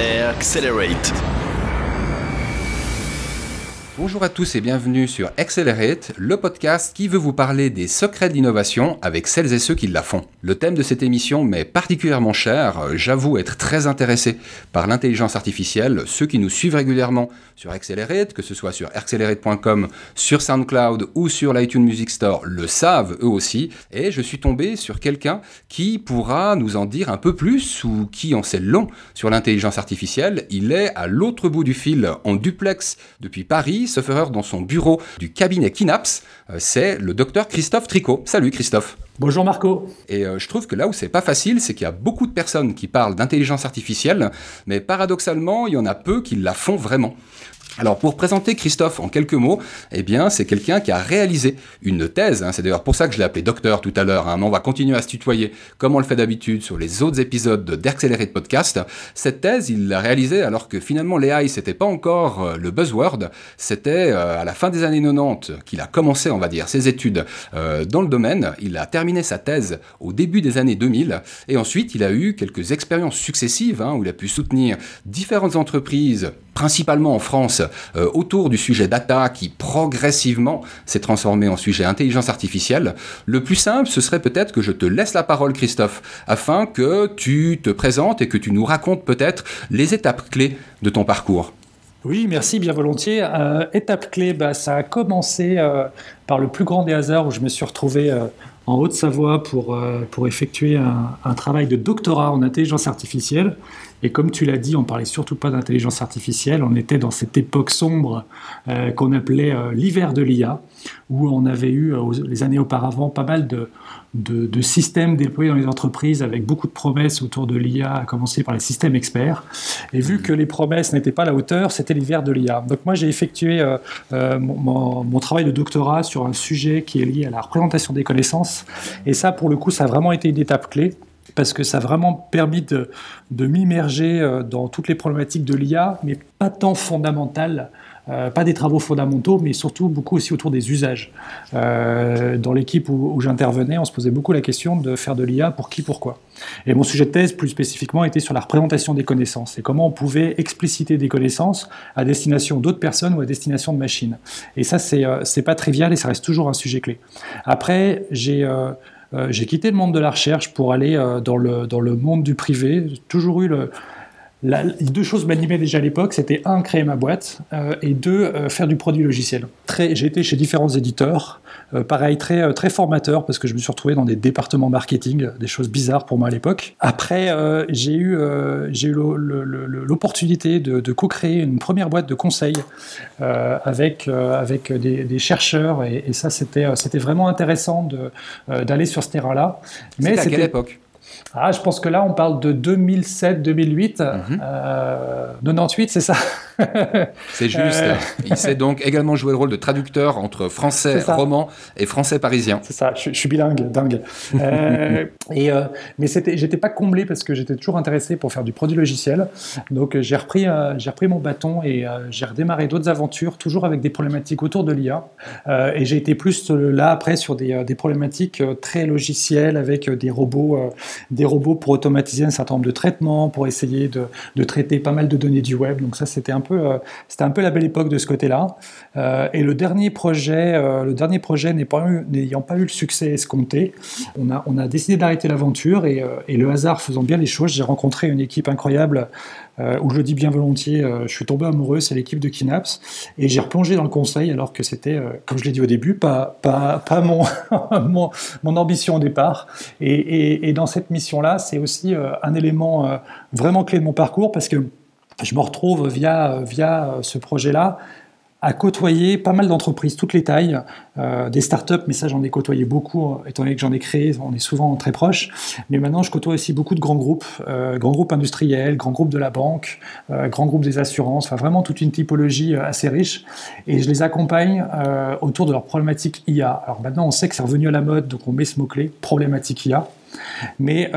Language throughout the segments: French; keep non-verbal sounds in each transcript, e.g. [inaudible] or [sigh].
Accelerate. Bonjour à tous et bienvenue sur Accelerate, le podcast qui veut vous parler des secrets de l'innovation avec celles et ceux qui la font. Le thème de cette émission m'est particulièrement cher. J'avoue être très intéressé par l'intelligence artificielle. Ceux qui nous suivent régulièrement sur Accelerate, que ce soit sur accelerate.com, sur SoundCloud ou sur l'iTunes Music Store, le savent eux aussi. Et je suis tombé sur quelqu'un qui pourra nous en dire un peu plus ou qui en sait long sur l'intelligence artificielle. Il est à l'autre bout du fil en duplex depuis Paris sauf erreur, dans son bureau du cabinet Kinaps, euh, c'est le docteur Christophe Tricot. Salut Christophe. Bonjour Marco. Et euh, je trouve que là où c'est pas facile, c'est qu'il y a beaucoup de personnes qui parlent d'intelligence artificielle, mais paradoxalement, il y en a peu qui la font vraiment. Alors pour présenter Christophe en quelques mots, eh bien c'est quelqu'un qui a réalisé une thèse, hein. c'est d'ailleurs pour ça que je l'ai appelé docteur tout à l'heure, hein. on va continuer à se tutoyer comme on le fait d'habitude sur les autres épisodes d'Accelerate Podcast. Cette thèse, il l'a réalisée alors que finalement l'AI c'était pas encore euh, le buzzword, c'était euh, à la fin des années 90 qu'il a commencé on va dire ses études euh, dans le domaine, il a terminé sa thèse au début des années 2000 et ensuite il a eu quelques expériences successives hein, où il a pu soutenir différentes entreprises principalement en France, euh, autour du sujet data qui progressivement s'est transformé en sujet intelligence artificielle. Le plus simple, ce serait peut-être que je te laisse la parole, Christophe, afin que tu te présentes et que tu nous racontes peut-être les étapes clés de ton parcours. Oui, merci, bien volontiers. Euh, étape clé, bah, ça a commencé euh, par le plus grand des hasards où je me suis retrouvé en Haute-Savoie pour, pour effectuer un, un, travail de doctorat en intelligence artificielle. Et comme tu l'as dit, on parlait surtout pas d'intelligence artificielle. On était dans cette époque sombre euh, qu'on appelait euh, l'hiver de l'IA, où on avait eu euh, les années auparavant pas mal de, de, systèmes déployés dans les entreprises avec beaucoup de promesses autour de l'IA, à commencer par les systèmes experts. Et vu que les promesses n'étaient pas à la hauteur, c'était l'hiver de l'IA. Donc moi, j'ai effectué mon, mon, travail de doctorat sur un sujet qui est lié à la représentation des connaissances. Et ça, pour le coup, ça a vraiment été une étape clé parce que ça a vraiment permis de, m'immerger euh, dans toutes les problématiques de l'IA, mais pas tant fondamentales, euh, pas des travaux fondamentaux, mais surtout beaucoup aussi autour des usages. Euh, dans l'équipe où, j'intervenais, on se posait beaucoup la question de faire de l'IA pour qui, pourquoi. Et mon sujet de thèse, plus spécifiquement, était sur la représentation des connaissances et comment on pouvait expliciter des connaissances à destination d'autres personnes ou à destination de machines. Et ça, c'est pas trivial et ça reste toujours un sujet clé. Après, j'ai euh, j'ai quitté le monde de la recherche pour aller euh, dans, le, dans le monde du privé. Toujours eu le, deux choses m'animaient déjà à l'époque, c'était un, créer ma boîte, euh, et deux, faire du produit logiciel. J'ai été chez différents éditeurs, euh, pareil, très, euh, très formateur parce que je me suis retrouvé dans des départements marketing, des choses bizarres pour moi à l'époque. Après, euh, j'ai eu, eu l'opportunité de, de co-créer une première boîte de conseil avec, avec des, chercheurs et, et ça, c'était vraiment intéressant d'aller sur ce terrain-là. Mais c'était à quelle époque? Ah, je pense que là, on parle de 2007-2008. 98, mhm. c'est ça? [laughs] C'est juste. Euh. Il s'est donc également joué le rôle de traducteur entre français roman et français parisien. C'est ça, je, suis bilingue, dingue. [laughs] euh, et, euh, mais j'étais pas comblé parce que j'étais toujours intéressé pour faire du produit logiciel. Donc j'ai repris, euh, j'ai repris mon bâton et j'ai redémarré d'autres aventures, toujours avec des problématiques autour de l'IA. et j'ai été plus là après sur des, des problématiques très logicielles avec des robots des robots pour automatiser un certain nombre de traitements, pour essayer de, de traiter pas mal de données du web. Donc ça, c'était un peu, euh, c'était un peu la belle époque de ce côté-là. Euh, et le dernier projet, euh, le dernier projet n'ayant pas, eu le succès escompté, on a, décidé d'arrêter l'aventure et, le hasard faisant bien les choses, j'ai rencontré une équipe incroyable où je le dis bien volontiers, je suis tombé amoureux, c'est l'équipe de Kinaps, et j'ai replongé dans le conseil alors que c'était, comme je l'ai dit au début, pas, [laughs] mon, ambition au départ. Et, et dans cette mission-là, c'est aussi un élément vraiment clé de mon parcours parce que je me retrouve via, via ce projet-là à côtoyer pas mal d'entreprises, toutes les tailles, euh, des startups, mais ça j'en ai côtoyé beaucoup, euh, étant donné que j'en ai créé, on est souvent très proches. Mais maintenant je côtoie aussi beaucoup de grands groupes, euh, grands groupes industriels, grands groupes de la banque, euh, grands groupes des assurances, enfin vraiment toute une typologie euh, assez riche. Et je les accompagne autour de leurs problématiques IA. Alors maintenant on sait que c'est revenu à la mode, donc on met ce mot-clé, problématique IA. Mais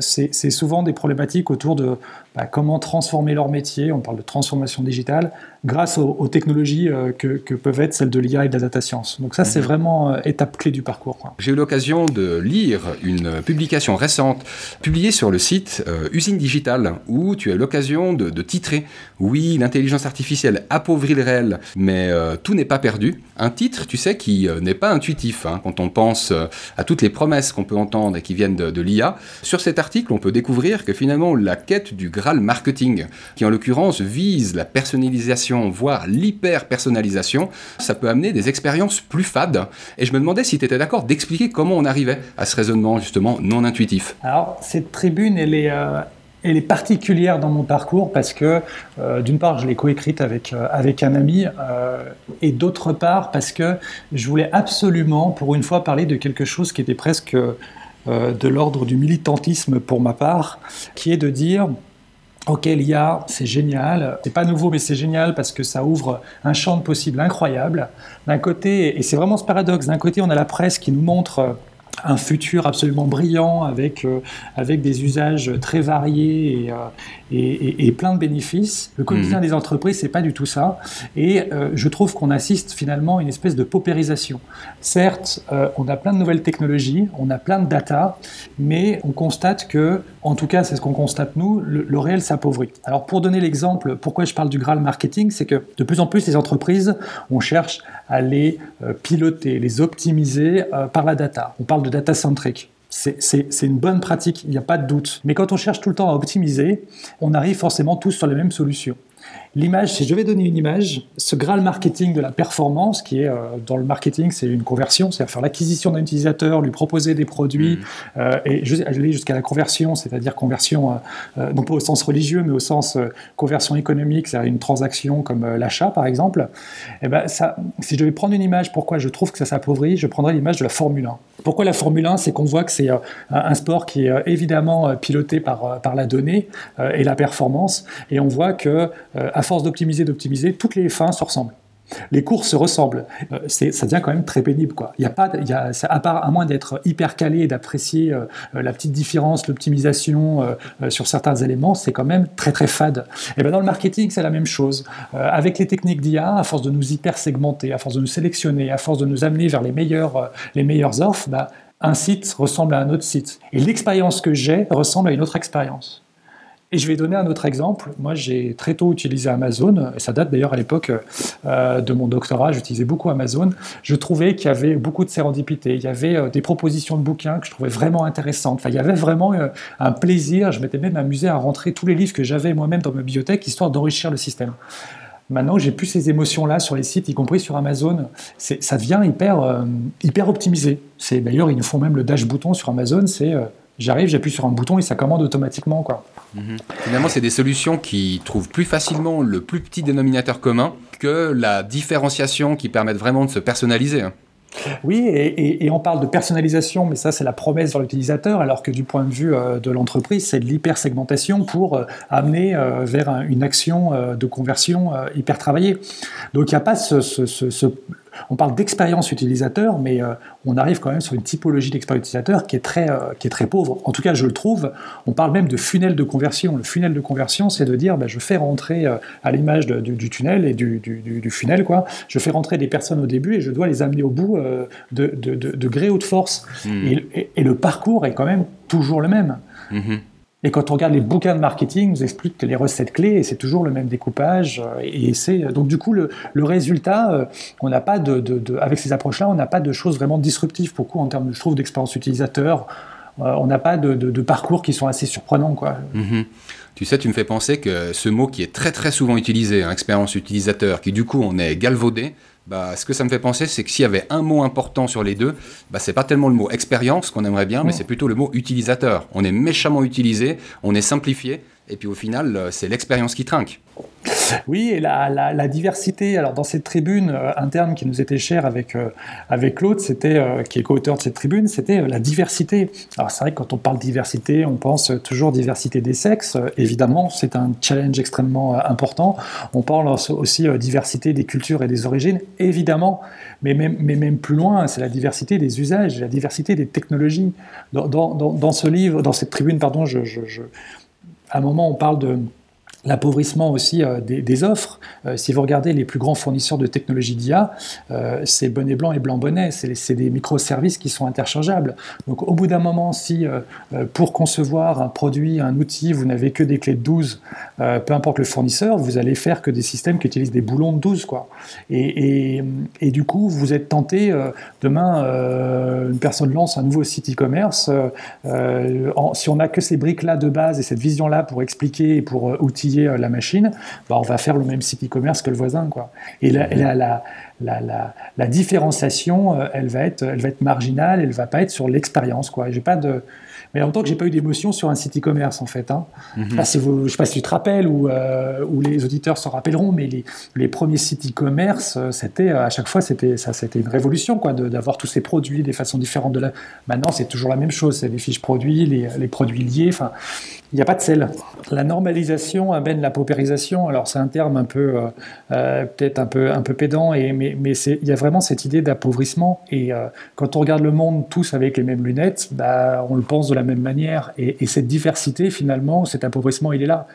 c'est souvent des problématiques autour de bah, comment transformer leur métier, on parle de transformation digitale, grâce aux, technologies euh, que, peuvent être celles de l'IA et de la data science. Donc ça, c'est mhm. vraiment euh, étape clé du parcours. J'ai eu l'occasion de lire une publication récente publiée sur le site euh, Usine Digitale, où tu as eu l'occasion de, titrer « Oui, l'intelligence artificielle appauvrit le réel, mais tout n'est pas perdu ». Un titre, tu sais, qui n'est pas intuitif hein, quand on pense à toutes les promesses qu'on peut entendre et qui viennent de, de l'IA. Sur cet article, on peut découvrir que finalement, la quête du Graal marketing, qui en l'occurrence vise la personnalisation voire l'hyper-personnalisation, ça peut amener des expériences plus fades. Et je me demandais si tu étais d'accord d'expliquer comment on arrivait à ce raisonnement justement non intuitif. Alors, cette tribune, elle est... Euh, particulière dans mon parcours parce que, euh, d'une part, je l'ai coécrite avec, euh, avec un ami, et d'autre part, parce que je voulais absolument, pour une fois, parler de quelque chose qui était presque de l'ordre du militantisme pour ma part, qui est de dire, Ok, l'IA, c'est génial. C'est pas nouveau, mais c'est génial parce que ça ouvre un champ de possibles incroyable. D'un côté, et c'est vraiment ce paradoxe, d'un côté, on a la presse qui nous montre un futur absolument brillant avec, euh, avec des usages très variés et, euh, et, et, plein de bénéfices. Le quotidien mmh. des entreprises, c'est pas du tout ça. Et euh, je trouve qu'on assiste finalement à une espèce de paupérisation. Certes, on a plein de nouvelles technologies, on a plein de data, mais on constate que, en tout cas, c'est ce qu'on constate nous, le, le réel s'appauvrit. Alors pour donner l'exemple, pourquoi je parle du Graal marketing, c'est que de plus en plus les entreprises, on cherche à les piloter, les optimiser par la data. On parle de data centric. C'est une bonne pratique, il n'y a pas de doute. Mais quand on cherche tout le temps à optimiser, on arrive forcément tous sur les mêmes solutions. L'image, si je vais donner une image, ce Graal marketing de la performance, qui est euh, dans le marketing, c'est une conversion, c'est-à-dire faire l'acquisition d'un utilisateur, lui proposer des produits, mmh. euh, et aller jusqu'à la conversion, c'est-à-dire conversion, euh, non pas au sens religieux, mais au sens conversion économique, c'est-à-dire une transaction comme l'achat, par exemple. Et eh ben, ça, si je devais prendre une image, pourquoi je trouve que ça s'appauvrit, je prendrais l'image de la Formule 1. Pourquoi la Formule 1 C'est qu'on voit que c'est un sport qui est évidemment piloté par, par la donnée et la performance, et on voit que à force d'optimiser, d'optimiser, toutes les fins se ressemblent. Les courses se ressemblent. Euh, ça devient quand même très pénible. Quoi. Y a pas, y a, à, part, à moins d'être hyper calé et d'apprécier euh, la petite différence, l'optimisation euh, sur certains éléments, c'est quand même très très fade. Et ben dans le marketing, c'est la même chose. avec les techniques d'IA, à force de nous hyper segmenter, à force de nous sélectionner, à force de nous amener vers les meilleures, les offres, bah, un site ressemble à un autre site. Et l'expérience que j'ai ressemble à une autre expérience. Et je vais donner un autre exemple. Moi, j'ai très tôt utilisé Amazon, et ça date d'ailleurs à l'époque euh, de mon doctorat, j'utilisais beaucoup Amazon. Je trouvais qu'il y avait beaucoup de sérendipité, il y avait euh, des propositions de bouquins que je trouvais vraiment intéressantes. Il y avait vraiment euh, un plaisir, je m'étais même amusé à rentrer tous les livres que j'avais moi-même dans ma bibliothèque, histoire d'enrichir le système. Maintenant, j'ai plus ces émotions-là sur les sites, y compris sur Amazon. Ça devient hyper, hyper optimisé. D'ailleurs, ils nous font même le dash bouton sur Amazon. C'est j'arrive, j'appuie sur un bouton et ça commande automatiquement, quoi. Mhm. Finalement, c'est des solutions qui trouvent plus facilement le plus petit dénominateur commun que la différenciation qui permet vraiment de se personnaliser. Hein. Oui, et, on parle de personnalisation, mais ça c'est la promesse vers l'utilisateur, alors que du point de vue euh, de l'entreprise, c'est de l'hyper-segmentation pour euh, amener euh, vers une action de conversion hyper travaillée. Donc il n'y a pas ce, on parle d'expérience utilisateur, mais euh, on arrive quand même sur une typologie d'expérience utilisateur qui est, très, euh, qui est très pauvre. En tout cas, je le trouve. On parle même de funnel de conversion. Le funnel de conversion, c'est de dire, bah, je fais rentrer euh, à l'image du, tunnel et du, du, funnel, quoi, je fais rentrer des personnes au début et je dois les amener au bout de, de, gré ou de force. Mmh. Et, le parcours est quand même toujours le même. Mmh. Et quand on regarde les bouquins de marketing, nous expliquent les recettes clés et c'est toujours le même découpage. Euh, et c'est donc du coup le, résultat, euh, on n'a pas de, avec ces approches-là, on n'a pas de choses vraiment disruptives. Pourquoi en termes, je trouve, d'expérience utilisateur, euh, on n'a pas de, parcours qui sont assez surprenants, quoi. Mm-hmm. Tu sais, tu me fais penser que ce mot qui est très très souvent utilisé, hein, expérience utilisateur, qui du coup on est galvaudé, bah, ce que ça me fait penser, c'est que s'il y avait un mot important sur les deux, bah, c'est pas tellement le mot expérience qu'on aimerait bien, mais c'est plutôt le mot utilisateur. On est méchamment utilisé, on est simplifié, et puis au final, c'est l'expérience qui trinque. Oui, et la, diversité. Alors dans cette tribune euh, interne qui nous était chère avec euh, avec Claude, c'était euh, qui est co-auteur de cette tribune, c'était la diversité. Alors c'est vrai que quand on parle diversité, on pense toujours diversité des sexes. évidemment, c'est un challenge extrêmement important. On parle aussi diversité des cultures et des origines, évidemment. Mais même, plus loin, c'est la diversité des usages, la diversité des technologies. Dans, ce livre, dans cette tribune, pardon, à un moment, on parle de l'appauvrissement aussi euh, des, offres. Euh, si vous regardez les plus grands fournisseurs de technologies d'IA, euh, c'est bonnet blanc et blanc bonnet, c'est des microservices qui sont interchangeables. Donc au bout d'un moment, si pour concevoir un produit, un outil, vous n'avez que des clés de 12, peu importe le fournisseur, vous allez faire que des systèmes qui utilisent des boulons de 12. Quoi. Et, et, du coup, vous êtes tenté, demain, une personne lance un nouveau site e-commerce, si on n'a que ces briques-là de base et cette vision-là pour expliquer et pour outiller euh, la machine, bah, on va faire le même site e-commerce que le voisin. Quoi. Et la, la, la, la, différenciation, euh, elle va, être, elle va être marginale, elle va pas être sur l'expérience. Quoi. J'ai pas de, mais en même temps que j'ai pas eu d'émotion sur un site e-commerce en fait. Hein. Vous, je sais pas si tu te rappelles ou, euh, ou les auditeurs s'en rappelleront, mais les, les premiers sites e-commerce, c'était à chaque fois c'était ça, c'était une révolution quoi, d'avoir tous ces produits des façons différentes de la. Maintenant c'est toujours la même chose, c'est les fiches produits, les, les produits liés. Enfin, il n'y a pas de sel. La normalisation amène la paupérisation. Alors c'est un terme un peu, euh, euh, peut-être un peu, un peu pédant, et, mais, mais il y a vraiment cette idée d'appauvrissement. Et euh, quand on regarde le monde tous avec les mêmes lunettes, bah, on le pense de la même manière. et cette diversité, finalement, cet appauvrissement, il est là.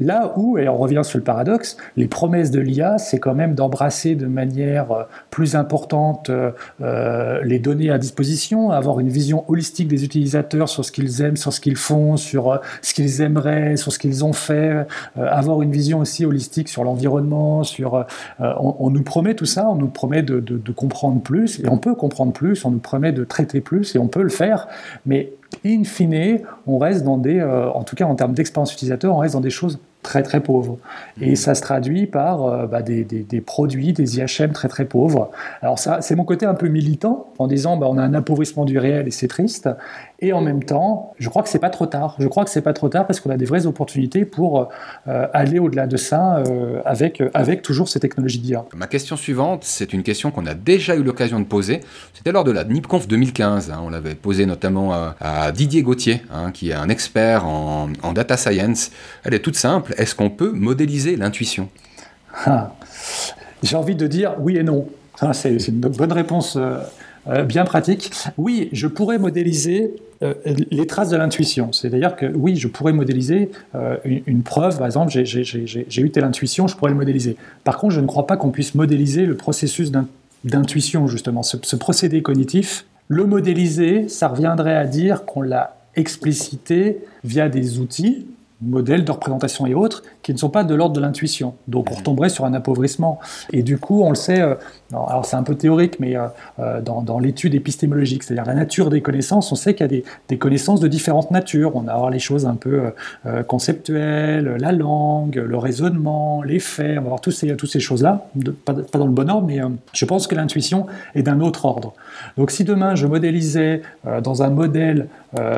Là où, et on revient sur le paradoxe, les promesses de l'IA, c'est quand même d'embrasser de manière euh, plus importante euh, euh, les données à disposition, avoir une vision holistique des utilisateurs sur ce qu'ils aiment, sur ce qu'ils font, sur ce qu'ils aimeraient, sur ce qu'ils ont fait, avoir une vision aussi holistique sur l'environnement, sur... On, nous promet tout ça, on nous promet de, de comprendre plus, et on peut comprendre plus, on nous promet de traiter plus, et on peut le faire, mais in fine, on reste dans des, euh, en tout cas en termes d'expérience utilisateur, on reste dans des choses très très pauvres. Et mmh. ça se traduit par euh, bah, des, produits, des IHM très très pauvres. Alors ça, c'est mon côté un peu militant, en disant bah, on a un appauvrissement du réel et c'est triste. Et en même temps, je crois que c'est pas trop tard. Je crois que c'est pas trop tard parce qu'on a des vraies opportunités pour euh, aller au-delà de ça euh, avec, avec toujours ces technologies d'IA. Ma question suivante, c'est une question qu'on a déjà eu l'occasion de poser. C'était lors de la NIPConf 2015. Hein. on l'avait posée notamment à, Didier Gauthier, hein, qui est un expert en, en data science. Elle est toute simple est-ce qu'on peut modéliser l'intuition? Ah. J'ai envie de dire oui et non. c'est une bonne réponse euh, euh, bien pratique. Oui, je pourrais modéliser euh, les traces de l'intuition. C'est-à-dire que oui, je pourrais modéliser une, preuve. Par exemple, j'ai eu telle intuition, je pourrais le modéliser. Par contre, je ne crois pas qu'on puisse modéliser le processus d'intuition, justement, ce procédé cognitif. Le modéliser, ça reviendrait à dire qu'on l'a explicité via des outils modèles de représentation et autres qui ne sont pas de l'ordre de l'intuition. Donc on mhm. retomberait sur un appauvrissement. Et du coup, on le sait, euh, alors c'est un peu théorique, mais euh, euh, dans, l'étude épistémologique, c'est-à-dire la nature des connaissances, on sait qu'il y a des, connaissances de différentes natures. On va avoir les choses un peu conceptuelles, la langue, le raisonnement, les faits, on va avoir toutes ces, toutes ces choses-là, pas, pas, dans le bon ordre, mais je pense que l'intuition est d'un autre ordre. Donc si demain je modélisais dans un modèle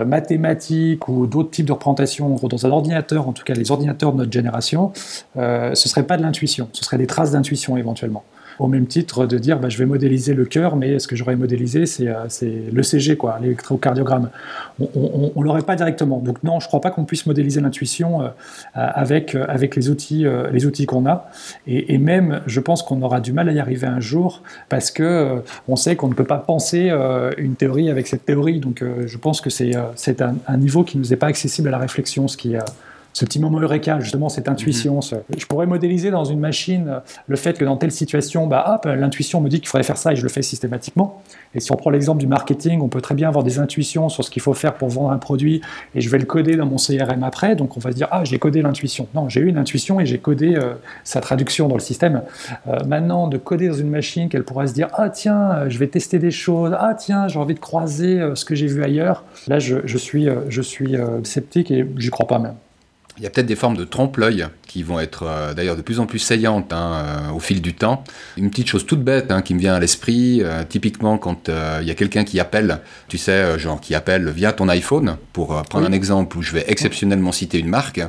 mathématique ou d'autres types de représentations, dans un ordinateur, en tout cas les ordinateurs de notre génération, ce ne serait pas de l'intuition, ce serait des traces d'intuition éventuellement au même titre de dire bah, je vais modéliser le cœur, mais ce que j'aurais modélisé, c'est euh, l'ECG, l'électrocardiogramme. On ne l'aurait pas directement. Donc non, je ne crois pas qu'on puisse modéliser l'intuition euh, avec, euh, avec les outils, outils qu'on a. Et, même, je pense qu'on aura du mal à y arriver un jour parce que on sait qu'on ne peut pas penser une théorie avec cette théorie. Donc je pense que c'est un, un, niveau qui ne nous est pas accessible à la réflexion, ce qui ce petit moment eureka, justement, cette intuition. Mhm. Je pourrais modéliser dans une machine euh, le fait que dans telle situation, bah, l'intuition me dit qu'il faudrait faire ça et je le fais systématiquement. Et si on prend l'exemple du marketing, on peut très bien avoir des intuitions sur ce qu'il faut faire pour vendre un produit et je vais le coder dans mon CRM après. Donc on va se dire, ah, j'ai codé l'intuition. Non, j'ai eu une intuition et j'ai codé euh, sa traduction dans le système. Euh, maintenant, de coder dans une machine qu'elle pourra se dire, ah, tiens, je vais tester des choses. Ah, tiens, j'ai envie de croiser ce que j'ai vu ailleurs. Là, je, je suis, je suis sceptique et j'y crois pas même il y a peut-être des formes de trompe-l'œil qui vont être euh, d'ailleurs de plus en plus saillantes hein, euh, au fil du temps. Une petite chose toute bête hein, qui me vient à l'esprit, euh, typiquement quand il y a quelqu'un qui appelle, tu sais, genre qui appelle via ton iPhone, pour prendre un exemple où je vais exceptionnellement citer une marque,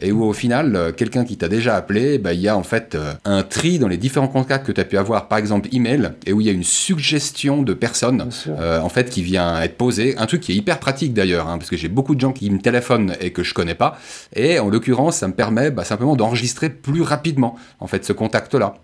et où au final, quelqu'un qui t'a déjà appelé, bah, il y a en fait un tri dans les différents contacts que tu as pu avoir, par exemple email, et où il y a une suggestion de personnes en fait qui vient être posée, un truc qui est hyper pratique d'ailleurs, hein, parce que j'ai beaucoup de gens qui me téléphonent et que je connais pas, et en l'occurrence, ça me permet bah, simplement d'enregistrer plus rapidement en fait ce contact-là.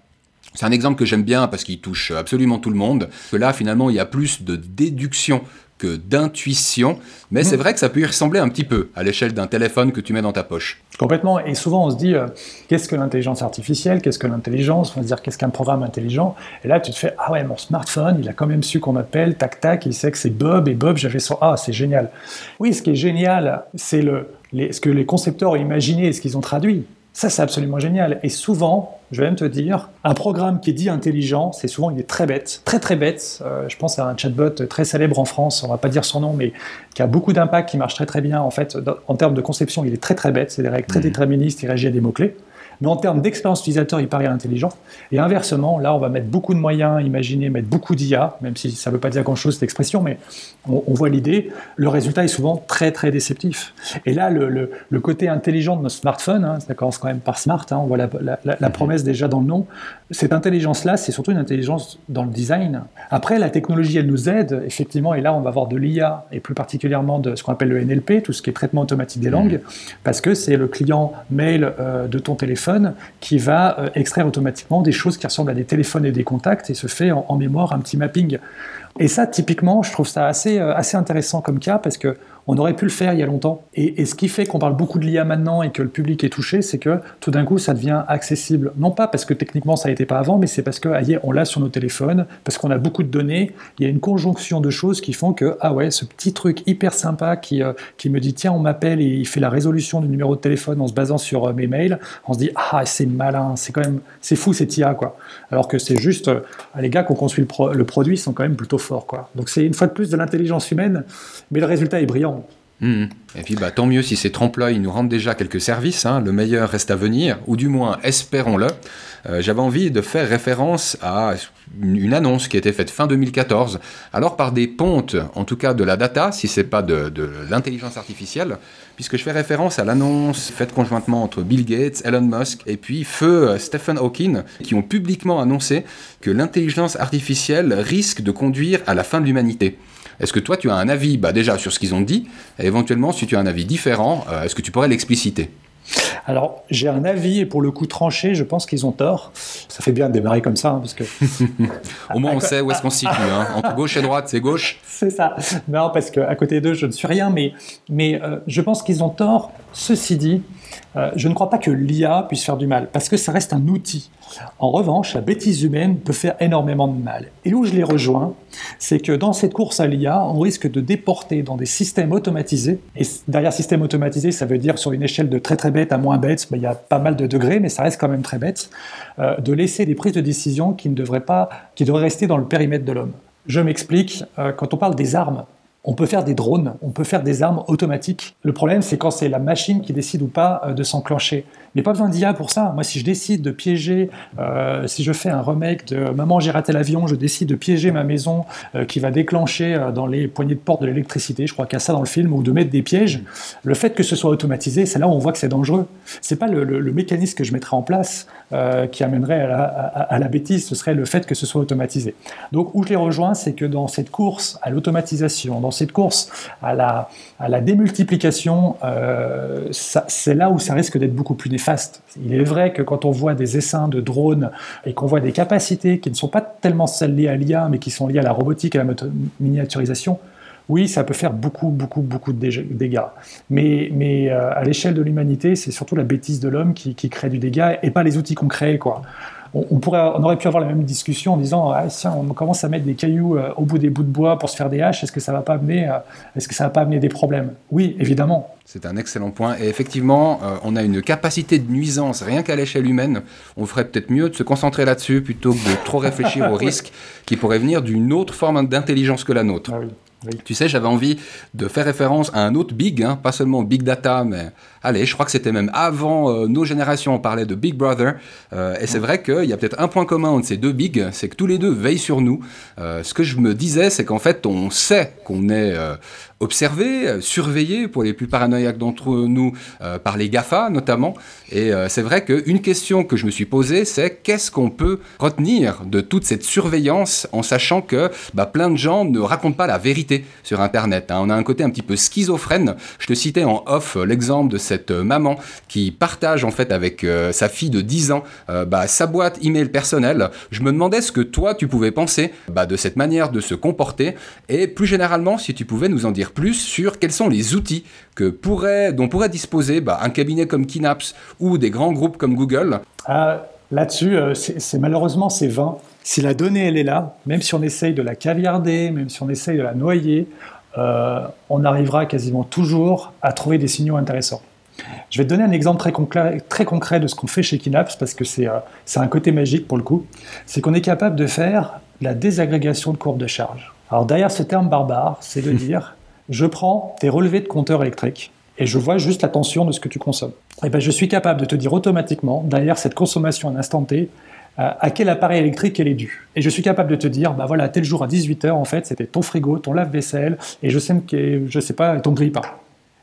C'est un exemple que j'aime bien parce qu'il touche absolument tout le monde. Que là, finalement, il y a plus de déduction que d'intuition, mais c'est mmh. vrai que ça peut y ressembler un petit peu à l'échelle d'un téléphone que tu mets dans ta poche. Complètement. Et souvent, on se dit, euh, qu'est-ce que l'intelligence artificielle? Qu'est-ce que l'intelligence? On va se dire, qu'est-ce qu'un programme intelligent? Et là, tu te fais, ah ouais, mon smartphone, il a quand même su qu'on appelle, tac, tac, il sait que c'est Bob, et Bob, j'avais son... Ah, c'est génial. Oui, ce qui est génial, c'est le, ce que les concepteurs ont imaginé et ce qu'ils ont traduit. Ça, c'est absolument génial. Et souvent, je vais même te dire, un programme qui est dit intelligent, c'est souvent, il est très bête, très très bête. Euh, je pense à un chatbot très célèbre en France, on va pas dire son nom, mais qui a beaucoup d'impact, qui marche très très bien. En fait, en termes de conception, il est très très bête. C'est des règles très mmh. déterministes, il réagit à des mots-clés mais en termes d'expérience utilisateur, il paraît intelligent. Et inversement, là, on va mettre beaucoup de moyens, imaginer mettre beaucoup d'IA, même si ça ne veut pas dire grand-chose cette expression, mais on, voit l'idée, le résultat est souvent très très déceptif. Et là, le, le, côté intelligent de nos smartphones, hein, ça commence quand même par smart, hein, on voit la, la, la, promesse déjà dans le nom, cette intelligence-là, c'est surtout une intelligence dans le design. Après, la technologie, elle nous aide, effectivement, et là, on va avoir de l'IA, et plus particulièrement de ce qu'on appelle le NLP, tout ce qui est traitement automatique des langues, parce que c'est le client mail euh, de ton téléphone qui va euh, extraire automatiquement des choses qui ressemblent à des téléphones et des contacts et se fait en, mémoire un petit mapping. Et ça, typiquement, je trouve ça assez, euh, assez intéressant comme cas parce que on aurait pu le faire il y a longtemps. Et, ce qui fait qu'on parle beaucoup de l'IA maintenant et que le public est touché, c'est que tout d'un coup, ça devient accessible. Non pas parce que techniquement ça n'était pas avant, mais c'est parce que on l'a sur nos téléphones, parce qu'on a beaucoup de données. Il y a une conjonction de choses qui font que, ah ouais, ce petit truc hyper sympa qui, euh, qui me dit, tiens, on m'appelle et il fait la résolution du numéro de téléphone en se basant sur euh, mes mails, on se dit, ah, c'est malin, c'est quand même, c'est fou cette IA, quoi. Alors que c'est juste, euh, les gars qui ont construit le, le produit sont quand même plutôt forts, quoi. Donc c'est une fois de plus de l'intelligence humaine, mais le résultat est brillant. Mmh. Et puis bah, tant mieux si ces trompe-l'œil nous rendent déjà quelques services, hein. le meilleur reste à venir, ou du moins espérons-le. Euh, j'avais envie de faire référence à une, annonce qui a été faite fin 2014, alors par des pontes, en tout cas de la data, si c'est pas de, de l'intelligence artificielle, puisque je fais référence à l'annonce faite conjointement entre Bill Gates, Elon Musk et puis feu euh, Stephen Hawking, qui ont publiquement annoncé que l'intelligence artificielle risque de conduire à la fin de l'humanité. Est-ce que toi, tu as un avis bah, déjà sur ce qu'ils ont dit et éventuellement, si tu as un avis différent, euh, est-ce que tu pourrais l'expliciter? Alors, j'ai un avis, et pour le coup tranché, je pense qu'ils ont tort. Ça fait bien de démarrer comme ça, hein, parce que... [laughs] Au moins, on sait où est-ce qu'on se situe. Hein. Entre gauche et droite, c'est gauche. [laughs] C'est ça. Non, parce qu'à côté d'eux, je ne suis rien, mais, mais euh, je pense qu'ils ont tort. Ceci dit, euh, je ne crois pas que l'IA puisse faire du mal, parce que ça reste un outil. En revanche, la bêtise humaine peut faire énormément de mal. Et où je les rejoins, c'est que dans cette course à l'IA, on risque de déporter dans des systèmes automatisés, et derrière système automatisé, ça veut dire sur une échelle de très très bête à moins bête, ben, il y a pas mal de degrés, mais ça reste quand même très bête, euh, de laisser des prises de décision qui ne devraient pas, qui devraient rester dans le périmètre de l'homme. Je m'explique, euh, quand on parle des armes, on peut faire des drones, on peut faire des armes automatiques. Le problème, c'est quand c'est la machine qui décide ou pas euh, de s'enclencher. Mais pas besoin d'IA pour ça. Moi, si je décide de piéger, euh, si je fais un remake de Maman, j'ai raté l'avion, je décide de piéger ma maison euh, qui va déclencher euh, dans les poignées de porte de l'électricité, je crois qu'il y a ça dans le film, ou de mettre des pièges, le fait que ce soit automatisé, c'est là où on voit que c'est dangereux. C'est pas le, mécanisme que je mettrais en place qui amènerait à la, bêtise, ce serait le fait que ce soit automatisé. Donc, où je les rejoins, c'est que dans cette course à l'automatisation, dans cette course à la, démultiplication, c'est là où ça risque d'être beaucoup plus il est vrai que quand on voit des essaims de drones et qu'on voit des capacités qui ne sont pas tellement celles liées à l'IA, mais qui sont liées à la robotique et à la miniaturisation, oui, ça peut faire beaucoup, beaucoup, beaucoup de dégâts. Mais, mais euh, à l'échelle de l'humanité, c'est surtout la bêtise de l'homme qui, crée du dégât et pas les outils qu'on crée. Quoi on, pourrait, on aurait pu avoir la même discussion en disant ah, tiens, on commence à mettre des cailloux euh, au bout des bouts de bois pour se faire des haches, est-ce que ça va pas amener, euh, est-ce que ça va pas amener des problèmes? Oui, évidemment. C'est un excellent point. Et effectivement, euh, on a une capacité de nuisance rien qu'à l'échelle humaine. On ferait peut-être mieux de se concentrer là-dessus plutôt que de trop réfléchir [laughs] aux risques qui pourraient venir d'une autre forme d'intelligence que la nôtre. Ah Tu sais, j'avais envie de faire référence à un autre big, hein, pas seulement big data, mais allez, je crois que c'était même avant euh, nos générations, on parlait de Big Brother. Euh, et c'est vrai qu'il y a peut-être un point commun entre ces deux bigs, c'est que tous les deux veillent sur nous. Euh, ce que je me disais, c'est qu'en fait, on sait qu'on est observé, surveillé pour les plus paranoïaques d'entre nous par les GAFA notamment. Et c'est vrai qu'une question que je me suis posée, c'est qu'est-ce qu'on peut retenir de toute cette surveillance en sachant que bah, plein de gens ne racontent pas la vérité sur Internet. Hein. On a un côté un petit peu schizophrène. Je te citais en off l'exemple de cette maman qui partage en fait avec euh, sa fille de 10 ans euh, bah, sa boîte email personnelle. Je me demandais ce que toi tu pouvais penser bah, de cette manière de se comporter et plus généralement si tu pouvais nous en dire plus sur quels sont les outils que pourrait, dont pourrait disposer bah, un cabinet comme Kinaps ou des grands groupes comme Google. Ah, là-dessus, euh, c'est malheureusement c'est vain. Si la donnée elle est là, même si on essaye de la caviarder, même si on essaye de la noyer, on arrivera quasiment toujours à trouver des signaux intéressants. Je vais te donner un exemple très concret, très concret de ce qu'on fait chez Kinaps parce que c'est euh, un côté magique pour le coup. C'est qu'on est capable de faire la désagrégation de courbe de charge. Alors derrière ce terme barbare, c'est de [laughs] dire je prends tes relevés de compteur électrique et je vois juste la tension de ce que tu consommes. Et ben, je suis capable de te dire automatiquement, derrière cette consommation à un instant T, euh, à quel appareil électrique elle est due. Et je suis capable de te dire, bah voilà, tel jour à 18h, en fait, c'était ton frigo, ton lave-vaisselle, et je sais, je sais pas, ton grille-pain.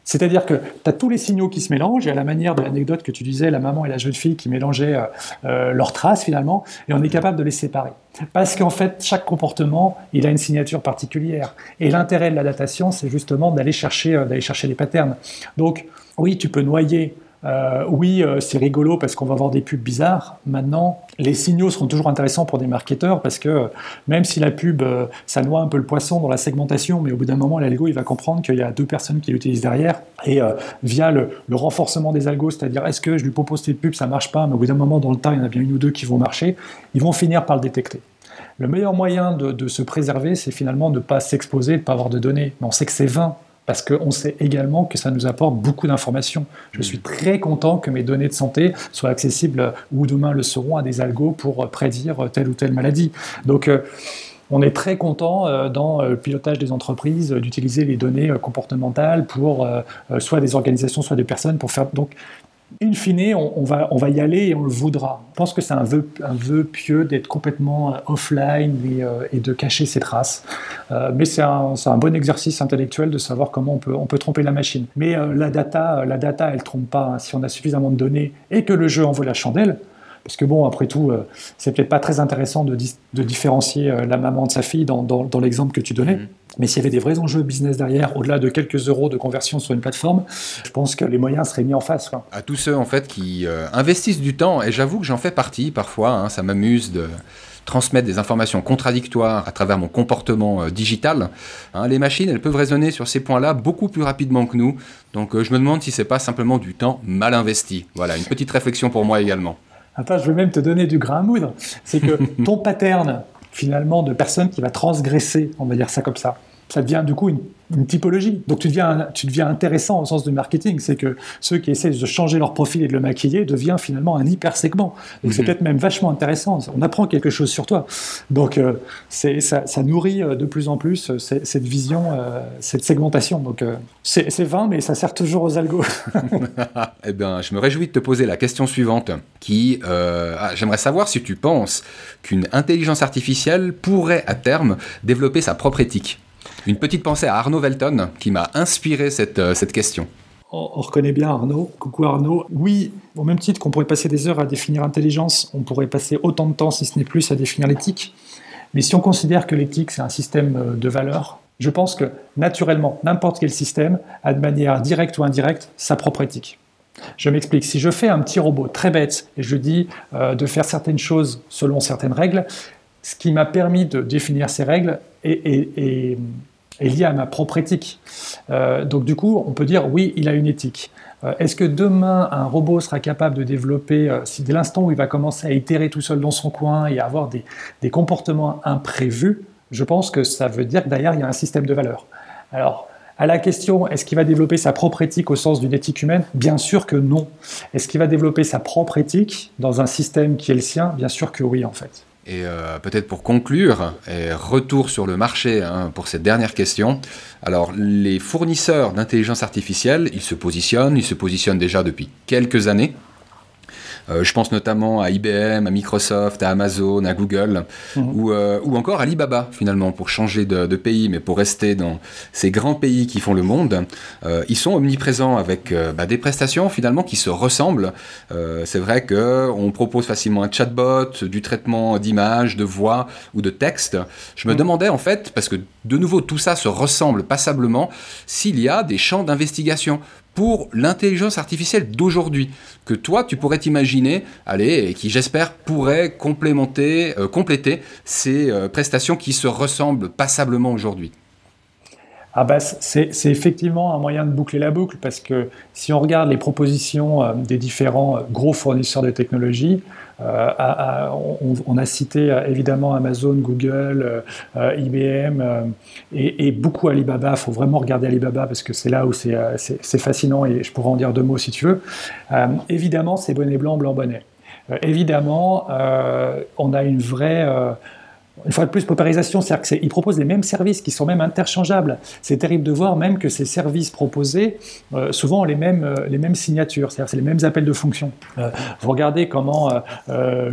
C'est-à-dire que tu as tous les signaux qui se mélangent, et à la manière de l'anecdote que tu disais, la maman et la jeune fille qui mélangeaient euh, euh, leurs traces finalement, et on est capable de les séparer. Parce qu'en fait, chaque comportement, il a une signature particulière. Et l'intérêt de la datation, c'est justement d'aller chercher, euh, d'aller chercher les patterns. Donc, oui, tu peux noyer euh, oui, euh, c'est rigolo parce qu'on va avoir des pubs bizarres. Maintenant, les signaux seront toujours intéressants pour des marketeurs parce que euh, même si la pub, ça noie un peu le poisson dans la segmentation, mais au bout d'un moment, l'algo, il va comprendre qu'il y a deux personnes qui l'utilisent derrière. Et via le, renforcement des algos, c'est-à-dire est-ce que je lui propose cette pub, ça marche pas, mais au bout d'un moment, dans le tas, il y en a bien une ou deux qui vont marcher, ils vont finir par le détecter. Le meilleur moyen de, de se préserver, c'est finalement de ne pas s'exposer, de ne pas avoir de données. Mais on sait que c'est vain parce qu'on sait également que ça nous apporte beaucoup d'informations. Je suis très content que mes données de santé soient accessibles ou demain le seront à des algos pour prédire telle ou telle maladie. Donc, euh, on est très content euh, dans le pilotage des entreprises d'utiliser les données euh, comportementales pour soit des organisations, soit des personnes pour faire. Donc, in fine, on, va, y aller et on le voudra. Je pense que c'est un vœu, pieux d'être complètement euh, offline euh, et, de cacher ses traces. Euh, mais c'est un, bon exercice intellectuel de savoir comment on peut, tromper la machine. Mais la, data, la data, elle ne trompe pas. Si on a suffisamment de données et que le jeu envoie la chandelle, parce que bon, après tout, c'est peut-être pas très intéressant de, de différencier la maman de sa fille dans, dans, l'exemple que tu donnais. Mm-hmm. Mais s'il y avait des vrais enjeux business derrière, au-delà de quelques euros de conversion sur une plateforme, je pense que les moyens seraient mis en face. À tous ceux en fait qui euh, investissent du temps, et j'avoue que j'en fais partie parfois, hein, ça m'amuse de transmettre des informations contradictoires à travers mon comportement euh, digital. Hein, les machines, elles peuvent raisonner sur ces points-là beaucoup plus rapidement que nous. Donc euh, je me demande si c'est pas simplement du temps mal investi. Voilà, une petite réflexion pour moi également. Attends, je vais même te donner du grain à moudre. C'est que [laughs] ton pattern, finalement, de personne qui va transgresser, on va dire ça comme ça, ça devient du coup une une typologie. Donc tu deviens, tu deviens intéressant au sens du marketing. C'est que ceux qui essaient de changer leur profil et de le maquiller deviennent finalement un hyper segment. Donc c'est mhm. peut-être même vachement intéressant. On apprend quelque chose sur toi. Donc euh, c'est, ça, nourrit euh, de plus en plus euh, cette vision, cette segmentation. Donc c'est, vain, mais ça sert toujours aux algos. [laughs] eh bien, je me réjouis de te poser la question suivante, qui ah, j'aimerais savoir si tu penses qu'une intelligence artificielle pourrait à terme développer sa propre éthique. Une petite pensée à Arnaud Velton qui m'a inspiré cette, euh, cette question. On, reconnaît bien Arnaud. Coucou Arnaud. Oui, au même titre qu'on pourrait passer des heures à définir l'intelligence, on pourrait passer autant de temps, si ce n'est plus, à définir l'éthique. Mais si on considère que l'éthique, c'est un système euh, de valeurs, je pense que naturellement, n'importe quel système a de manière directe ou indirecte sa propre éthique. Je m'explique. Si je fais un petit robot très bête et je dis euh, de faire certaines choses selon certaines règles, ce qui m'a permis de définir ces règles est, est lié à ma propre éthique. Euh, donc du coup, on peut dire oui, il a une éthique. Euh, est-ce que demain, un robot sera capable de développer, euh, si dès l'instant où il va commencer à itérer tout seul dans son coin et à avoir des, des comportements imprévus, je pense que ça veut dire que derrière, il y a un système de valeurs. Alors, à la question, est-ce qu'il va développer sa propre éthique au sens d'une éthique humaine? Bien sûr que non. Est-ce qu'il va développer sa propre éthique dans un système qui est le sien? Bien sûr que oui, en fait. Et euh, peut-être pour conclure, et retour sur le marché hein, pour cette dernière question. Alors, les fournisseurs d'intelligence artificielle, ils se positionnent, ils se positionnent déjà depuis quelques années. Euh, je pense notamment à IBM, à Microsoft, à Amazon, à Google, mhm. ou, euh, ou, encore Alibaba, finalement, pour changer de, de, pays, mais pour rester dans ces grands pays qui font le monde. Euh, ils sont omniprésents avec bah, des prestations, finalement, qui se ressemblent. C'est vrai qu'on propose facilement un chatbot, du traitement d'images, de voix ou de texte. Je me mhm. demandais, en fait, parce que de nouveau, tout ça se ressemble passablement, s'il y a des champs d'investigation pour l'intelligence artificielle d'aujourd'hui que toi tu pourrais t'imaginer, allez, et qui j'espère pourrait complémenter, euh, compléter ces euh, prestations qui se ressemblent passablement aujourd'hui. Ah bah, c'est effectivement un moyen de boucler la boucle parce que si on regarde les propositions euh, des différents gros fournisseurs de euh, on, a cité euh, évidemment Amazon, Google, euh, IBM et, beaucoup Alibaba. Il faut vraiment regarder Alibaba parce que c'est là où c'est fascinant et je pourrais en dire deux mots si tu veux. évidemment, c'est bonnet blanc, blanc bonnet. évidemment, on a une vraie une fois de plus, paupérisation, c'est-à-dire qu'ils proposent les mêmes services qui sont même interchangeables. C'est terrible de voir même que ces services proposés, euh, souvent ont les mêmes, euh, les mêmes signatures, c'est-à-dire c'est les mêmes appels de fonction. Euh, vous regardez comment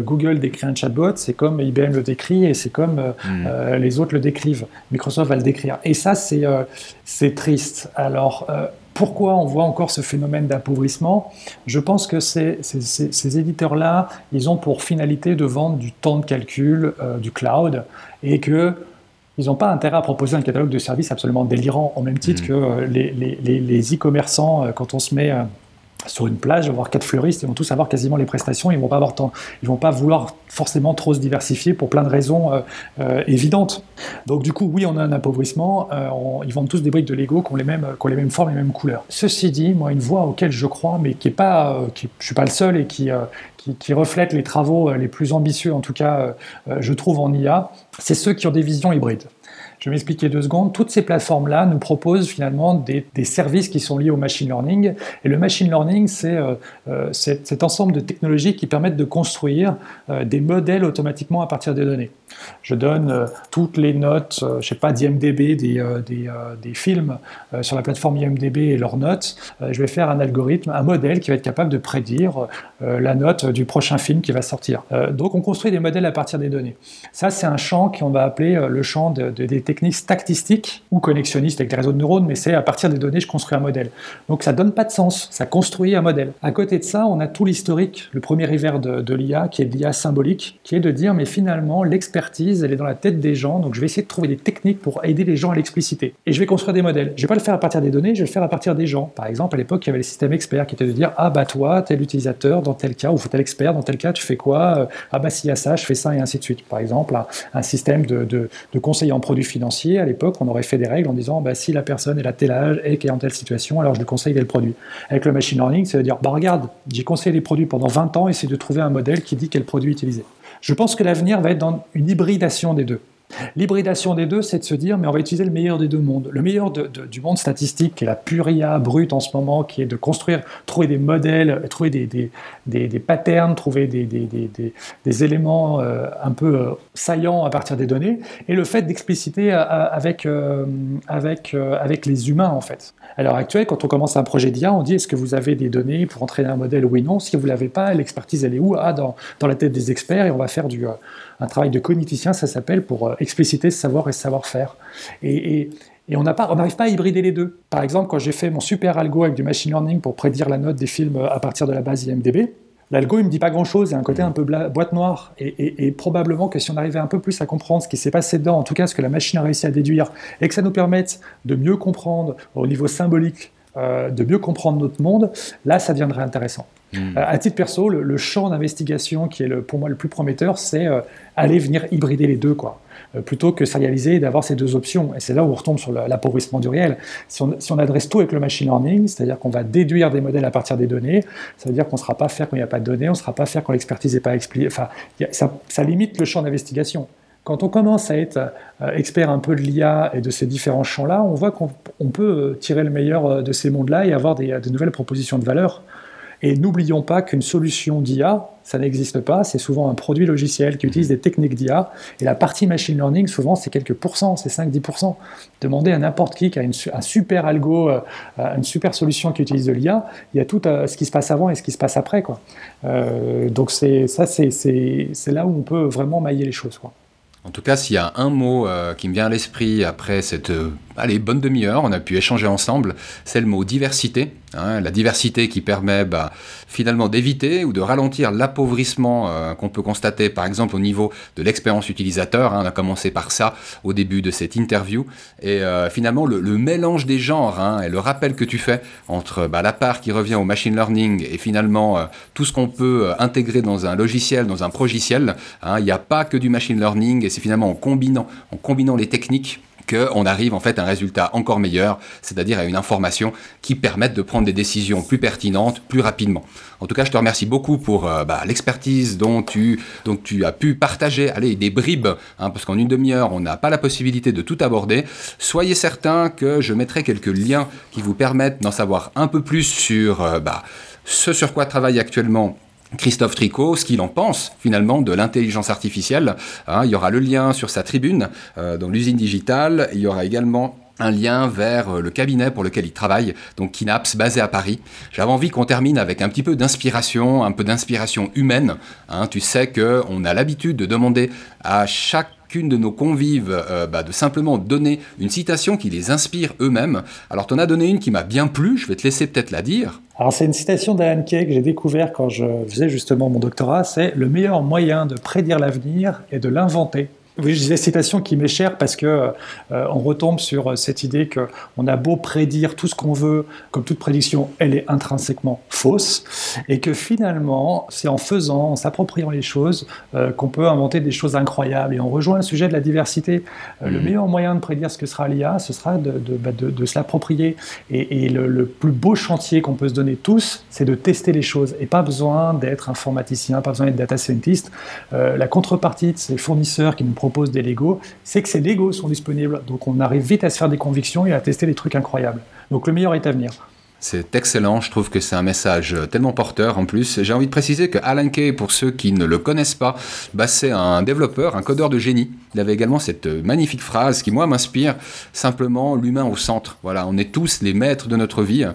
Google décrit un chatbot, c'est comme IBM le décrit et c'est comme hmm. les autres le décrivent. Microsoft va le décrire. Et ça, c'est triste. Alors, pourquoi on voit encore ce phénomène d'appauvrissement Je pense que ces, éditeurs-là, ils ont pour finalité de vendre du temps de calcul, euh, du cloud, et que ils n'ont pas intérêt à proposer un catalogue de services absolument délirant, au même titre mmh. que euh, les e-commerçants, euh, quand on se met sur une plage, voir quatre fleuristes, ils vont tous avoir quasiment les prestations, ils vont pas avoir temps, ils vont pas vouloir forcément trop se diversifier pour plein de raisons euh, euh, évidentes. Donc du coup, oui, on a un appauvrissement, euh, ils vendent tous des briques de Lego qui ont les mêmes, qui ont les mêmes formes, les mêmes couleurs. Ceci dit, moi, une voie auquel je crois, mais qui est pas, qui, je suis pas le seul et qui, qui, qui, reflète les travaux les plus ambitieux, en tout cas, je trouve en IA, c'est ceux qui ont des visions hybrides. Je vais m'expliquer deux secondes. Toutes ces plateformes-là nous proposent finalement des, services qui sont liés au machine learning. Et le machine learning, c'est euh, euh, cet ensemble de technologies qui permettent de construire euh, des modèles automatiquement à partir des données. Je donne toutes les notes, je sais pas, d'IMDB, des, films sur la plateforme IMDB et leurs notes. je vais faire un algorithme, un modèle qui va être capable de prédire la note du prochain film qui va sortir. donc on construit des modèles à partir des données. Ça, c'est un champ qu'on va appeler le champ de, de, des techniques statistiques ou connexionnistes avec des réseaux de neurones, mais c'est à partir des données, je construis un modèle. Donc ça donne pas de sens, ça construit un modèle. À côté de ça, on a tout l'historique, le premier hiver de, l'IA, qui est l'IA symbolique, qui est de dire, mais finalement, l'expertise, elle est dans la tête des gens, donc je vais essayer de trouver des techniques pour aider les gens à l'expliciter. Et je vais construire des modèles. Je vais pas le faire à partir des données, je vais le faire à partir des gens. Par exemple, à l'époque, il y avait les systèmes experts qui étaient de dire, ah bah toi, tel utilisateur, dans tel cas, ou tel expert, dans tel cas, tu fais quoi? Ah bah s'il y a ça, je fais ça, et ainsi de suite. Par exemple, un, système de, de, de conseiller en produits financiers à l'époque, on aurait fait des règles en disant bah, si la personne est à tel âge et qui est en telle situation, alors je lui conseille le produit. Avec le machine learning, ça veut dire bah, regarde, j'ai conseillé les produits pendant 20 ans, essaie de trouver un modèle qui dit quel produit utiliser. Je pense que l'avenir va être dans une hybridation des deux. L'hybridation des deux, c'est de se dire, mais on va utiliser le meilleur des deux mondes. Le meilleur du monde statistique, qui est la pure IA brute en ce moment, qui est de construire, trouver des modèles, trouver des, patterns, trouver des, éléments euh, un peu euh, saillants à partir des données, et le fait d'expliciter euh, avec, les humains, en fait. À l'heure actuelle, quand on commence un projet d'IA, on dit est-ce que vous avez des données pour entraîner un modèle Oui, non. Si vous ne l'avez pas, l'expertise, elle est où? Ah, dans, la tête des experts, et on va faire du, un travail de cogniticien, ça s'appelle, pour euh, expliciter ce savoir et ce savoir-faire. Et, on n'arrive pas à hybrider les deux. Par exemple, quand j'ai fait mon super algo avec du machine learning pour prédire la note des films à partir de la base IMDB, l'algo il me dit pas grand-chose, il y a un côté un peu boîte noire. Et, probablement que si on arrivait un peu plus à comprendre ce qui s'est passé dedans, en tout cas ce que la machine a réussi à déduire, et que ça nous permette de mieux comprendre au niveau symbolique euh, de mieux comprendre notre monde, là, ça deviendrait intéressant. Hmm. Euh, à titre perso, le, champ d'investigation qui est le, pour moi le plus prometteur, c'est euh, aller venir hybrider les deux, quoi. plutôt que serialiser et d'avoir ces deux options. Et c'est là où on retombe sur l'appauvrissement du réel. Si on, adresse tout avec le machine learning, c'est-à-dire qu'on va déduire des modèles à partir des données, ça veut dire qu'on ne sera pas faire quand il n'y a pas de données, on ne sera pas faire quand l'expertise n'est pas expliquée. Enfin, ça, ça limite le champ d'investigation. Quand on commence à être euh, expert un peu de l'IA et de ces différents champs-là, on voit qu'on peut euh, tirer le meilleur euh, de ces mondes-là et avoir des, de nouvelles propositions de valeur. Et n'oublions pas qu'une solution d'IA, ça n'existe pas, c'est souvent un produit logiciel qui utilise des techniques d'IA. Et la partie machine learning, souvent, c'est quelques pourcents, c'est 5-10%. Demandez à n'importe qui qui a un super algo, une super solution qui utilise de l'IA, il y a tout ce qui se passe avant et ce qui se passe après. Donc ça, c'est là où on peut vraiment mailler les choses. En tout cas, s'il y a un mot qui me vient à l'esprit après cette allez, bonne demi-heure, on a pu échanger ensemble, c'est le mot diversité. Hein, la diversité qui permet bah, finalement d'éviter ou de ralentir l'appauvrissement euh, qu'on peut constater par exemple au niveau de l'expérience utilisateur. Hein, on a commencé par ça au début de cette interview. Et euh, finalement le, mélange des genres hein, et le rappel que tu fais entre bah, la part qui revient au machine learning et finalement euh, tout ce qu'on peut intégrer dans un logiciel, dans un progiciel. Il n'y a pas que du machine learning et c'est finalement en combinant, en combinant les techniques qu'on arrive en fait à un résultat encore meilleur, c'est-à-dire à une information qui permette de prendre des décisions plus pertinentes, plus rapidement. En tout cas, je te remercie beaucoup pour euh, bah, l'expertise dont tu, dont tu as pu partager allez, des bribes, hein, parce qu'en une demi-heure, on n'a pas la possibilité de tout aborder. Soyez certains que je mettrai quelques liens qui vous permettent d'en savoir un peu plus sur euh, bah, ce sur quoi travaille actuellement Christophe Tricot, ce qu'il en pense finalement de l'intelligence artificielle. Hein, il y aura le lien sur sa tribune euh, dans l'usine digitale. Il y aura également un lien vers euh, le cabinet pour lequel il travaille, donc Kinaps, basé à Paris. J'avais envie qu'on termine avec un petit peu d'inspiration, un peu d'inspiration humaine. Hein. tu sais qu'on a l'habitude de demander à chaque de nos convives euh, bah, de simplement donner une citation qui les inspire eux-mêmes. Alors, tu en as donné une qui m'a bien plu, je vais te laisser peut-être la dire. Alors, c'est une citation d'Alan Kay que j'ai découvert quand je faisais justement mon doctorat, c'est Le meilleur moyen de prédire l'avenir est de l'inventer. Oui, je disais citation qui m'est chère parce que euh, on retombe sur cette idée que on a beau prédire tout ce qu'on veut, comme toute prédiction, elle est intrinsèquement fausse, et que finalement, c'est en faisant, en s'appropriant les choses, euh, qu'on peut inventer des choses incroyables. Et on rejoint le sujet de la diversité. Euh, le mmh. meilleur moyen de prédire ce que sera l'IA, ce sera de, de, bah, de, de se l'approprier. Et, et le, le, plus beau chantier qu'on peut se donner tous, c'est de tester les choses, et pas besoin d'être informaticien, pas besoin d'être data scientist. la contrepartie de ces fournisseurs qui nous propose des Lego, c'est que ces Lego sont disponibles. Donc on arrive vite à se faire des convictions et à tester des trucs incroyables. Donc le meilleur est à venir. C'est excellent, je trouve que c'est un message tellement porteur en plus. J'ai envie de préciser que Alan Kay, pour ceux qui ne le connaissent pas, bah c'est un développeur, un codeur de génie. Il avait également cette magnifique phrase qui, moi, m'inspire simplement l'humain au centre. Voilà, on est tous les maîtres de notre vie.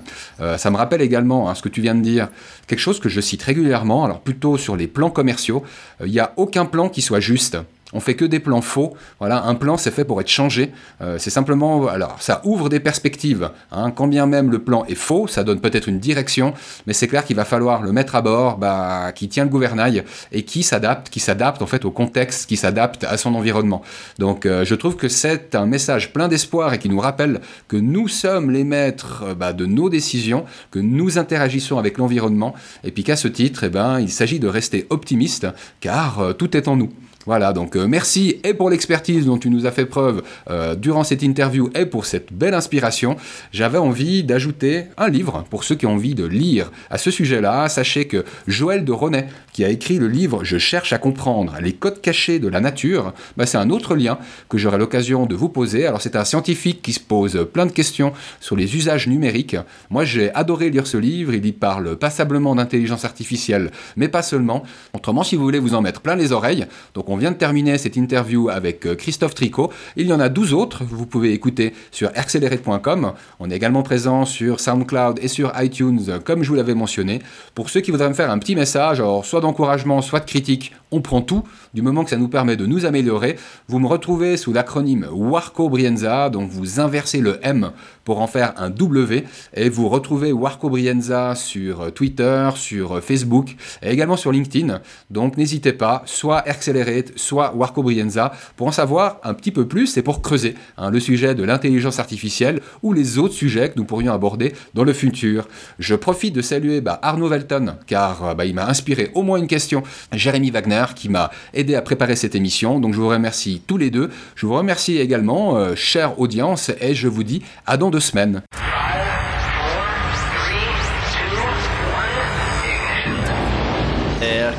Euh, ça me rappelle également hein, ce que tu viens de dire, quelque chose que je cite régulièrement, alors plutôt sur les plans commerciaux. Euh, il n'y a aucun plan qui soit juste. On fait que des plans faux. Voilà, un plan c'est fait pour être changé. Euh, c'est simplement, alors ça ouvre des perspectives. Hein. Quand bien même le plan est faux, ça donne peut-être une direction, mais c'est clair qu'il va falloir le mettre à bord, bah, qui tient le gouvernail et qui s'adapte, qui s'adapte en fait au contexte, qui s'adapte à son environnement. Donc euh, je trouve que c'est un message plein d'espoir et qui nous rappelle que nous sommes les maîtres euh, bah, de nos décisions, que nous interagissons avec l'environnement, et puis qu'à ce titre, eh ben, il s'agit de rester optimiste, car tout est en nous. Voilà, donc euh, merci et pour l'expertise dont tu nous as fait preuve euh, durant cette interview et pour cette belle inspiration. J'avais envie d'ajouter un livre pour ceux qui ont envie de lire à ce sujet-là. Sachez que Joël de Ronet, a écrit le livre Je cherche à comprendre les codes cachés de la nature, bah, c'est un autre lien que j'aurai l'occasion de vous poser. Alors c'est un scientifique qui se pose plein de questions sur les usages numériques. Moi j'ai adoré lire ce livre, il y parle passablement d'intelligence artificielle, mais pas seulement. Autrement, si vous voulez vous en mettre plein les oreilles, donc on vient de terminer cette interview avec euh, Christophe Tricot. Il y en a 12 autres, vous pouvez écouter sur accelerate.com. On est également présent sur SoundCloud et sur iTunes, comme je vous l'avais mentionné. Pour ceux qui voudraient me faire un petit message, alors soit d'encouragement, soit de critique, on prend tout, du moment que ça nous permet de nous améliorer. Vous me retrouvez sous l'acronyme Warco Brienza, donc vous inversez le M pour en faire un W, et vous retrouvez Warco Brienza sur Twitter, sur Facebook, et également sur LinkedIn. Donc n'hésitez pas, soit Accelerate, soit Warco Brienza, pour en savoir un petit peu plus et pour creuser hein, le sujet de l'intelligence artificielle ou les autres sujets que nous pourrions aborder dans le futur. Je profite de saluer bah, Arnaud Velton, car bah, il m'a inspiré au moins une question, Jérémy Wagner, qui m'a aidé à préparer cette émission. Donc je vous remercie tous les deux. Je vous remercie également, euh, chère audience, et je vous dis à dans deux semaines.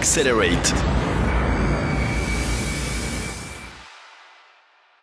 Accelerate.